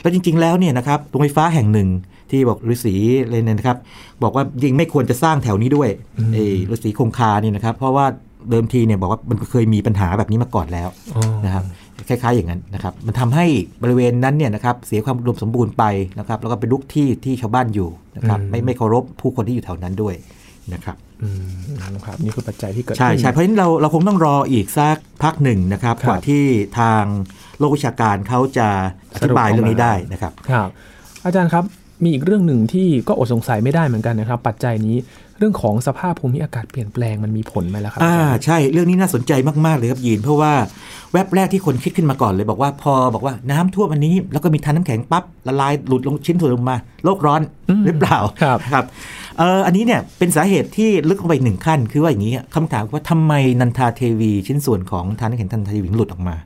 แล้วจริง ๆ แล้วเนี่ยนะครับโรงไฟฟ้าแห่งหนึ่งที่บอกฤาษีเลยเนี่ยนะครับ บอกว่าจริงไม่ควรจะสร้างแถวนี้ด้วยอืมเออฤาษีคงคาเนี่ยนะครับ เพราะว่า เดิมทีเนี่ยบอกว่ามันเคยมีปัญหาแบบนี้มาก่อนแล้วอ๋อนะครับคล้ายๆอย่างนั้นนะครับมันทำให้บริเวณนั้นเนี่ยนะครับเสียความอุดมสมบูรณ์ไปนะครับแล้วก็เป็นลุกที่ที่ชาวบ้านอยู่นะครับอืมไม่ไม่เคารพผู้คนที่อยู่แถวนั้นด้วยนะครับอืมครับนี่คือปัจจัยที่เกิดใช่ขึ้นใช่เพราะฉะนั้นเราเราคงต้องรออีกสักพักหนึ่งนะครับครับกว่าที่ทางโลกวิชาการเขาจะอธิบายสรุปออกมาเรื่องนี้ได้นะครับครับ อาจารย์ครับ มีอีกเรื่องหนึ่งที่ก็อดสงสัยไม่ได้เหมือนกันนะครับ ปัจจัยนี้เรื่องของสภาพภูมิอากาศเปลี่ยนแปลงมันมีผลไหมล่ะครับอ่าอาจารย์ใช่เรื่องนี้น่าสนใจมาก ๆ เลยครับยีน เพราะว่าแว็บแรกที่คนคิดขึ้นมาก่อนเลยบอกว่าพอบอกว่าน้ำท่วมอันนี้ แล้วก็มีทานน้ำแข็งปั๊บละลายหลุดลงชิ้นส่วนลงมา โลกร้อนหรือเปล่าครับครับเอ่ออันนี้เนี่ยเป็นสาเหตุที่ลึกลงไปอีกหนึ่งขั้น คือว่าอย่างนี้คำถามว่าทำไมนันทาเทวีชิ้นส่วนของทานน้ำแข็งทันทาเทวีถึงหลุดออกมา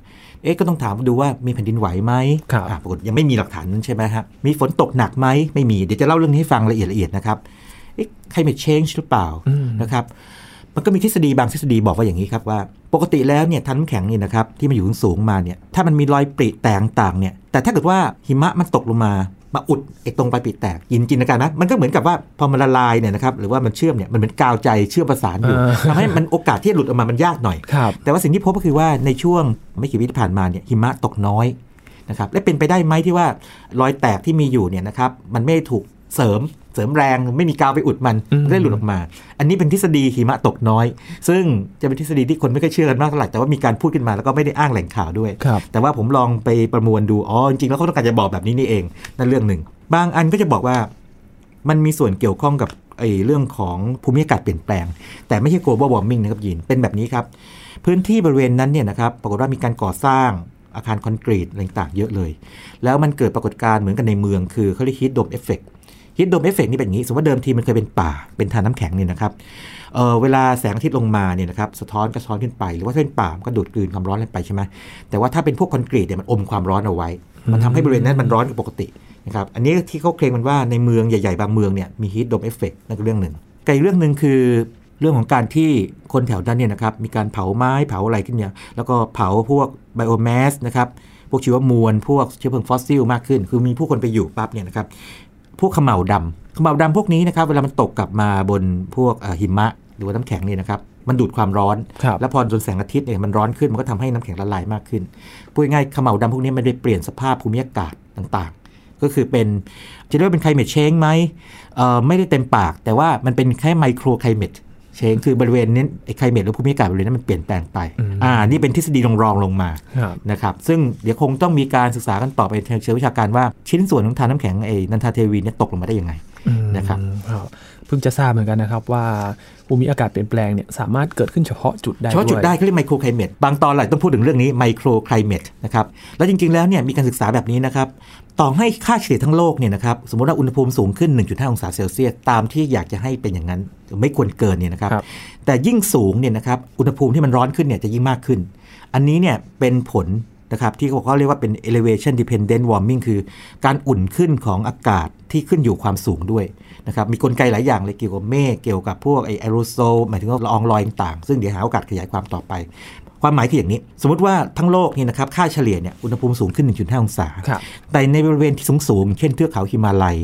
เอ๊ะก็ต้องถามดูว่ามีแผ่นดินไหวไหมครับอ่าปรากฏยังไม่มีหลักฐานนั้นใช่ไหมฮะมีฝนตกหนักไหมไม่มีเดี๋ยวจะเล่าเรื่องนี้ให้ฟังละเอียดละเอียดนะครับเอ๊ะ climate change หรือเปล่าอืมนะครับมันก็มีทฤษฎีบางทฤษฎีบอกว่าอย่างนี้ครับว่า ปกติแล้วเนี่ยทันน้ำแข็งเนี่ยนะครับที่มันอยู่สูงๆมาเนี่ยถ้ามันมีรอยปริแตกต่างๆเนี่ยแต่ถ้าเกิดว่าหิมะมันตกลงมา มาอุดไอ้ตรงปลายปริแตกยินจินตนาการนะมันก็เหมือนกับว่าพอมันละลายเนี่ยนะครับหรือว่ามันเชื่อมเนี่ยมันเหมือนกาวใจเชื่อมประสานอยู่อ่าทำให้มันโอกาสที่จะหลุดออกมามันยากหน่อยครับแต่ว่าสิ่งที่พบก็คือว่าในช่วงไม่กี่วิที่ผ่านมาเนี่ยหิมะตกน้อยนะครับและเป็นไปได้ไหมที่ว่ารอยแตกที่มีอยู่เนี่ยนะครับมันไม่ได้ถูก เสริมเสริมแรงไม่มีกาวไปอุดมันอืมมันได้หลุดออกมา อันนี้เป็นทฤษฎีหิมะตกน้อย ซึ่งจะเป็นทฤษฎีที่คนไม่ค่อยเชื่อกันมากเท่าไหร่แต่ว่ามีการพูดขึ้นมาแล้วก็ไม่ได้อ้างแหล่งข่าวด้วยครับแต่ว่าผมลองไปประมวลดูอ๋อจริงๆแล้วเขาต้องการจะบอกแบบนี้นี่เองนั่นเรื่องหนึ่ง บางอันก็จะบอกว่ามันมีส่วนเกี่ยวข้องกับไอ้เรื่องของภูมิอากาศเปลี่ยนแปลง แต่ไม่ใช่ global warming นะครับยินเป็นแบบนี้ครับ พื้นที่บริเวณนั้นเนี่ยนะครับปรากฏว่ามีการก่อสร้างอาคารคอนกรีตอะไรต่างๆเยอะเลย แล้วมันเกิดปรากฏการณ์เหมือนกันในเมืองคือเขาเรียก heat dome effect heat dome effect นี่เป็นอย่างนี้ สมมติว่าเดิมทีมันเคยเป็นป่า เป็นธารน้ำแข็งเนี่ยนะครับเออเวลาแสงอาทิตย์ลงมาเนี่ยนะครับ สะท้อนก็สะท้อนขึ้นไป หรือว่าถ้าเป็นป่ามันก็ดูดกลืนความร้อนลงไปใช่ไหมแต่ว่าถ้าเป็นพวกคอนกรีตเนี่ยมันอมความร้อนเอาไว้ มันทำให้บริเวณนั้นมันร้อนกว่าปกตินะครับ อันนี้ที่เขาเคลมกันว่าในเมืองใหญ่ๆบางเมืองเนี่ยมี heat dome effect นั่นก็เรื่องหนึ่งกับอีกเรื่องหนึ่งคือเรื่องของการที่คนแถวนั้นเนี่ยนะครับมีการเผาไม้เผาอะไรขึ้นเนี่ยแล้วก็เผาพวกไบโอแมสนะครับพวกชีวมวลพวกเชื้อเพลิงฟอสซิลมากขึ้น คือมีผู้คนไปอยู่ปั๊บเนี่ยนะครับ พวกเขม่าวดำเขม่าวดำพวกนี้นะครับ เวลามันตกกลับมาบนพวกเอ่อหิมะหรือว่าน้ำแข็งเนี่ยนะครับ มันดูดความร้อนครับแล้วพอโดนแสงอาทิตย์เนี่ยมันร้อนขึ้น มันก็ทำให้น้ำแข็งละลายมากขึ้น พูดง่ายๆเขม่าวดำพวกนี้มันได้เปลี่ยนสภาพภูมิอากาศต่างๆ ก็คือเป็นจะเรียกว่าเป็นไคลเม t เชงไหมเอ่อไม่ได้เต็มปาก แต่ว่ามันเป็นแค่ไมโครไคลเม t เชงคือบริเวณนี้ไอ้ไคลเม t หรือภูมิอากาศบริเวณนั้นมันเปลี่ยนแปลงไปอืมอ่า นี่เป็นทฤษฎีรองๆลงมาครับนะครับ ซึ่งเดี๋ยวคงต้องมีการศึกษากันต่อไปในเชิงวิชาการว่าชิ้นส่วนของทานน้ำแข็งไอ้นันทาเทวีเนี่ยตกลงมาได้ยังไงอืมนะครับครับ เพิ่งจะทราบเหมือนกันนะครับว่าภูมิอากาศเปลี่ยนแปลงเนี่ยสามารถเกิดขึ้นเฉพาะจุดได้เฉพาะจุดวยได้เขาเรียกไมโครไคลเม t บางตอนหลายต้องพูดถึงเรื่องนี้ไมโครไคลเม t นะครับแล้วจริงๆแล้วเนี่ยมีการศึกษาแบบนี้นะครับต่อให้ค่าเฉลี่ยทั้งโลกเนี่ยนะครับสมมติว่าอุณหภูมิสูงขึ้น 1.5 องศาเซลเซียสตามที่อยากจะให้เป็นอย่างนั้นไม่ควรเกินเนี่ยนะครับครับแต่ยิ่งสูงเนี่ยนะครับอุณหภูมิที่มันร้อนขึ้นเนี่ยจะยิ่งมากขึ้น อันนี้เนี่ยเป็นผล นะครับที่เขาบอกเขาเรียกว่าเป็น elevation dependent warming คือการอุ่นขึ้นของอากาศที่ขึ้นอยู่ความสูงด้วยนะครับมีกลไกหลายอย่างเลยเกี่ยวกับเมฆเกี่ยวกับพวกไอแอโรโซลหมายถึงว่าละอองลอยต่างๆซึ่งเดี๋ยวหาโอกาสขยายความต่อไป ความหมายคืออย่างนี้ สมมติว่าทั้งโลกเนี่ยนะครับค่าเฉลี่ยเนี่ยอุณหภูมิสูงขึ้น 1.5 องศาครับแต่ในบริเวณที่สูงๆเช่นเทือกเขาฮิมาลัย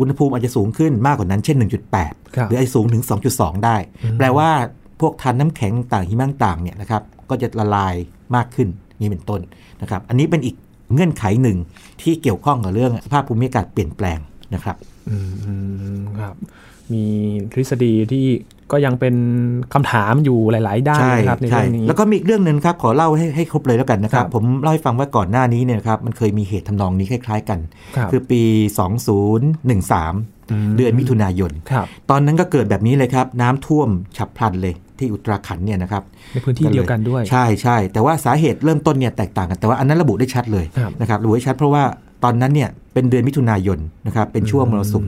อุณหภูมิอาจจะสูงขึ้นมากกว่านั้นเช่น 1.8ครับหรือไอ้สูงถึง 2.2 ได้ แปลว่าพวกทานน้ำแข็งต่างหิมะต่างเนี่ยนะครับก็จะละลายมากขึ้น นี่เป็นต้นนะครับ อันนี้เป็นอีกเงื่อนไขหนึ่งที่เกี่ยวข้องกับเรื่องสภาพภูมิอากาศเปลี่ยนแปลงนะครับ อืมครับ มีทฤษฎีที่ก็ยังเป็นคำถามอยู่หลาย ๆ ด้านใช่นะครับในใช่เรื่องนี้แล้วก็มีอีกเรื่องหนึ่งครับขอเล่าให้ให้ครบเลยแล้วกันนะครับครับผมเล่าให้ฟังว่าก่อนหน้านี้เนี่ยนะครับมันเคยมีเหตุทำนองนี้คล้าย ๆ กันครับคือปี 2013 เดือนมิถุนายนครับตอนนั้นก็เกิดแบบนี้เลยครับ น้ำท่วมฉับพลันเลย ที่อุตราขันธ์เนี่ยนะครับในพื้นที่เดียวกันด้วย ใช่ใช่แต่ว่าสาเหตุเริ่มต้นเนี่ยแตกต่างกันแต่ว่าอันนั้นระบุได้ชัดเลยครับนะครับระบุได้ชัดเพราะว่าตอนนั้นเนี่ยเป็นเดือนมิถุนายนนะครับเป็นช่วงมรสุม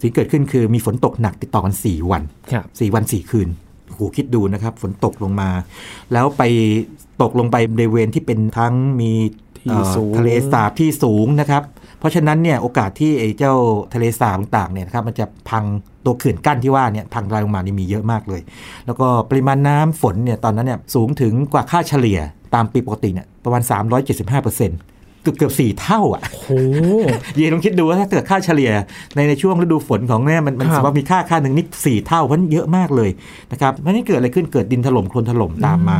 สิ่งที่เกิดขึ้นคือมีฝนตกหนักติดต่อกัน 4 วันครับ4วัน 4 คืนโอ้โหคิดดูนะครับ ฝนตกลงมา แล้วไปตกลงไปบริเวณที่เป็นทั้งมีที่เอ่อสูงทะเลสาบที่สูงนะครับ เพราะฉะนั้นเนี่ยโอกาสที่ไอ้เจ้าทะเลสาบต่างๆเนี่ยนะครับมันจะพังตัวเขื่อนกั้นที่ว่าเนี่ยพังรายลงมานี่มีเยอะมากเลย แล้วก็ปริมาณน้ำฝนเนี่ยตอนนั้นเนี่ยสูงถึงกว่าค่าเฉลี่ยตามปีปกติเนี่ยประมาณ 375เปอร์ เซ็นต์เกือบเกือบสี่เท่าอะโอ้โหเยลองคิดดูว่าถ้าเกิดค่าเฉลี่ยในในช่วงฤดูฝนของเนี่ยมันมันครับสมมติมีค่าค่าหนึ่งนี่สี่เท่าเพราะฉะนั้นเยอะมากเลยนะครับเพราะฉะนั้นเกิดอะไรขึ้นเกิดดินถล่มโคลนถล่มตามมา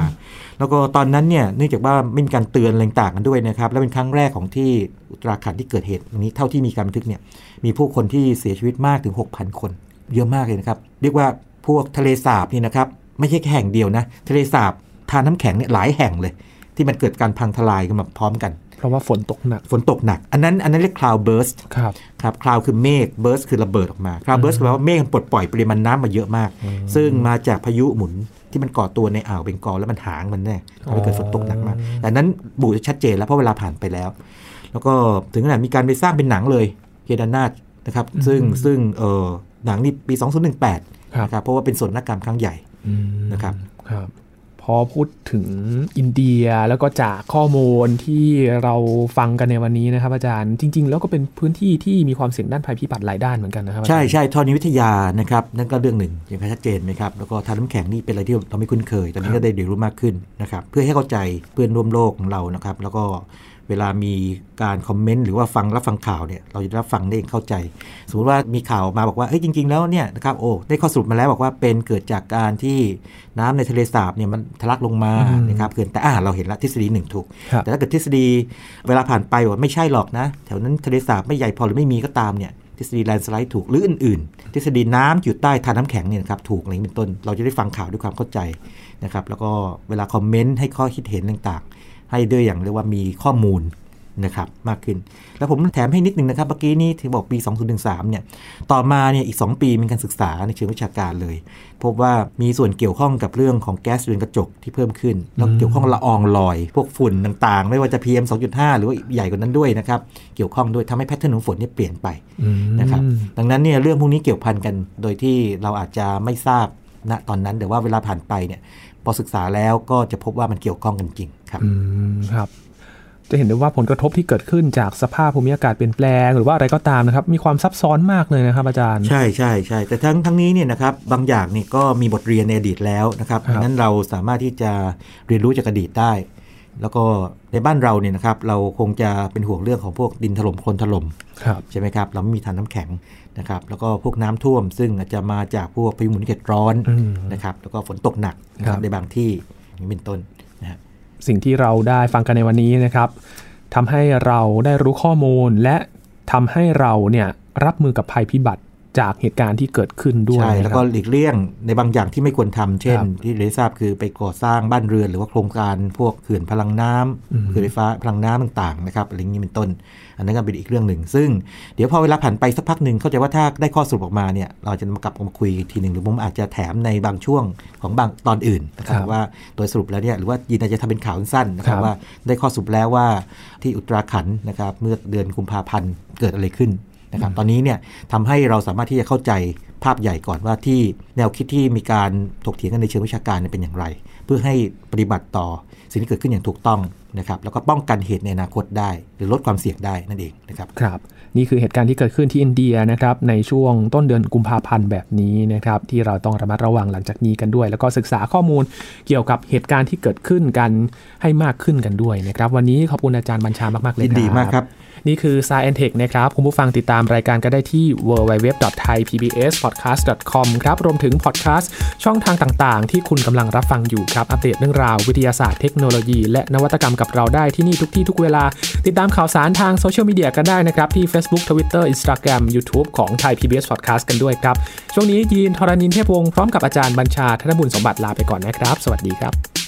แล้วก็ตอนนั้นเนี่ยเนื่องจากว่าไม่มีการเตือนอะไรต่างกันด้วยนะครับและเป็นครั้งแรกของที่อุตราขันธ์ที่เกิดเหตุอย่างนี้เท่าที่มีการบันทึกเนี่ยมีผู้คนที่เสียชีวิตมากถึง 6,000 คน เยอะมากเลยนะครับเรียกว่าผพวกทะเลสาบนี่นะครับไม่ใช่แค่แห่งเดียวนะทะเลสาบธารน้ำแข็งเนี่ยหลายแห่งเลย ที่มันเกิดการพังทลายกันมาพร้อมกัน เพราะว่าฝนตกหนัก ฝนตกหนัก อันนั้นอันนั้นเรียก cloud burst ครับครับ cloud คือเมฆ burst คือระเบิดออกมา cloud burst แปลว่าเมฆมันปลดปล่อยปริมาณน้ำมาเยอะมาก ซึ่งมาจากพายุหมุนที่มันก่อตัวในอ่าวเบงกอลแล้วมันหางมันแน่ทำให้เกิดฝนตกหนักมากแต่นั้นบูชัดเจนแล้วเพราะเวลาผ่านไปแล้ว แล้วก็ถึงขนาดมีการไปสร้างเป็นหนังเลยเคดาร์นาถนะครับ ซึ่งซึ่งเออหนังนี่ปี 2018ครับนะครับเพราะว่าเป็นส่วนนักกรรมครั้งใหญ่อืมนะครับครับพ อพูดถึงอินเดียแล้วก็จากข้อมูลที่เราฟังกันในวันนี้นะครับ อาจารย์จริง ๆ แล้วก็เป็นพื้นที่ที่มีความเสี่ยงด้านภัยพิบัติหลายด้านเหมือนกันนะครับอาจารย์ใช่ใช่ธรณีวิทยานะครับนั่นก็เรื่องหนึ่งอย่างชัดเจนไหมครับแล้วก็ทานน้ำแข็งนี่เป็นอะไรที่เราไม่คุ้นเคย ตอนนี้ก็ได้เรียนรู้มากขึ้นนะครับเพื่อให้เข้าใจเพื่อนร่วมโลกของเรานะครับ แล้วก็ เวลามีการคอมเมนต์หรือว่าฟังรับฟังข่าวเนี่ยเราจะรับฟังได้อย่างเข้าใจ สมมติว่ามีข่าวมาบอกว่าเอ้ยจริง ๆ แล้วเนี่ยนะครับโอ้ได้ข้อสรุปมาแล้วบอกว่าเป็นเกิดจากการที่น้ำในทะเลสาบเนี่ยมันทะลักลงมานะครับเกินแต่อ่าเราเห็นละทฤษฎีหนึ่งถูกครับแต่ถ้าเกิดทฤษฎีเวลาผ่านไปว่าไม่ใช่หรอกนะ แถวนั้นทะเลสาบไม่ใหญ่พอหรือไม่มีก็ตามเนี่ยทฤษฎีแลนสไลด์ถูกหรืออื่น ๆ ทฤษฎีน้ำอยู่ใต้ทานน้ำแข็งเนี่ยนะครับถูกอะไรอย่างนี้เป็นต้น เราจะได้ฟังข่าวด้วยความเข้าใจนะครับแล้วก็เวลาคอมเมนต์ให้ข้อคิดเห็นต่างๆ ให้ด้วยอย่างเรียกว่ามีข้อมูลนะครับมากขึ้น แล้วผมแถมให้นิดนึงนะครับ เมื่อกี้นี้ที่บอกปี 2013 เนี่ย ต่อมาเนี่ยอีก 2 ปีมีการศึกษาในเชิงวิชาการเลย พบว่ามีส่วนเกี่ยวข้องกับเรื่องของแก๊สเรือนกระจกที่เพิ่มขึ้น แล้วเกี่ยวข้องละอองลอย พวกฝุ่นต่างๆ ไม่ว่าจะ PM 2.5 หรือว่าใหญ่กว่านั้นด้วยนะครับ เกี่ยวข้องด้วยทำให้แพทเทิร์นของฝนเนี่ยเปลี่ยนไปนะครับ ดังนั้นเนี่ยเรื่องพวกนี้เกี่ยวพันกัน โดยที่เราอาจจะไม่ทราบณตอนนั้นแต่ว่าเวลาผ่านไปเนี่ยพอศึกษาแล้วก็จะพบว่ามันเกี่ยวข้องกันจริง ครับอืมครับจะเห็นได้ว่าผลกระทบที่เกิดขึ้นจากสภาพภูมิอากาศเปลี่ยนแปลง หรือว่าอะไรก็ตามนะครับ มีความซับซ้อนมากเลยนะครับอาจารย์ ใช่ใช่ใช่แต่ทั้งทั้งนี้เนี่ยนะครับบางอย่างนี่ก็มีบทเรียนในอดีตแล้วนะครับครับดังนั้นเราสามารถที่จะเรียนรู้จากอดีตได้ แล้วก็ในบ้านเราเนี่ยนะครับเราคงจะเป็นห่วงเรื่องของพวกดินถล่มโคลนถล่มครับใช่ไหมครับเราไม่มีทานน้ำแข็งนะครับแล้วก็พวกน้ำท่วม ซึ่งอาจจะมาจากพวกพายุหมุนเขตร้อนอืมนะครับแล้วก็ฝนตกหนักนะคครัรับบในบางที่อย่างนี้เป็นต้นนะฮะ สิ่งที่เราได้ฟังกันในวันนี้นะครับทำให้เราได้รู้ข้อมูลและทำให้เราเนี่ยรับมือกับภัยพิบัติ จากเหตุการณ์ที่เกิดขึ้นด้วยใช่นะแล้วคก็รับหลีกเลี่ยงในบางอย่างที่ไม่ควรทำเช่นครับที่เรยนทราบคือไปก่อสร้างบ้านเรือนหรือว่าโครงการพวกเขื่อนพลังน้ำอืมเขื่อนไฟฟ้าพลังน้ำต่างๆนะครับอะไรอย่างนี้เป็นต้น อันนั้นก็เป็นอีกเรื่องหนึ่ง ซึ่งเดี๋ยวพอเวลาผ่านไปสักพักหนึ่งเข้าใจว่าถ้าได้ข้อสรุปออกมาเนี่ยเราจะมากลับมาคุยอีกทีหนึ่งหรือผมอาจจะแถมในบางช่วงของบางตอนอื่นนะครับครับว่าโดยสรุปแล้วเนี่ยหรือว่ายินอาจจะทำเป็นข่าวสั้นๆนะครัครับบว่าได้ข้อสรุปแล้วว่าที่อุตราขันธ์นะครับเมื่อเดือนกุมภาพันธ์เกิดอะไรขึ้น นะครับตอนนี้เนี่ยทำให้เราสามารถที่จะเข้าใจภาพใหญ่ก่อนว่าที่แนวคิดที่มีการถกเถียงกันในเชิงวิชาการเป็นอย่างไร เพื่อให้ปฏิบัติต่อสิ่งที่เกิดขึ้นอย่างถูกต้องนะครับแล้วก็ป้องกันเหตุในอนาคตได้ หรือลดความเสี่ยงได้นั่นเองนะครับครับ นี่คือเหตุการณ์ที่เกิดขึ้นที่อินเดียนะครับในช่วงต้นเดือนกุมภาพันธ์แบบนี้นะครับที่เราต้องระมัดระวังหลังจากนี้กันด้วย แล้วก็ศึกษาข้อมูลเกี่ยวกับเหตุการณ์ที่เกิดขึ้นกันให้มากขึ้นกันด้วยนะครับวันนี้ขอบคุณอาจารย์บัญชามากๆเลยยินดีมากครับนี่คือ Science Tech นะครับ คุณผู้ฟังติดตามรายการก็ได้ที่ www.thaipbspodcast.com ครับ รวมถึงพอดแคสต์ช่องทางต่างๆ ที่คุณกำลังรับฟังอยู่ครับ อัปเดตเรื่องราววิทยาศาสตร์เทคโนโลยีและนวัตกรรมกับเราได้ที่นี่ทุกที่ทุกเวลา ติดตามข่าวสารทางโซเชียลมีเดียกันได้นะครับที่ Facebook Twitter Instagram YouTube ของไทย PBS Podcast กันด้วยครับ ช่วงนี้ยีนทรณินเทพวงศ์พร้อมกับอาจารย์บัญชาธนบุญสมบัติลาไปก่อนนะครับ สวัสดีครับ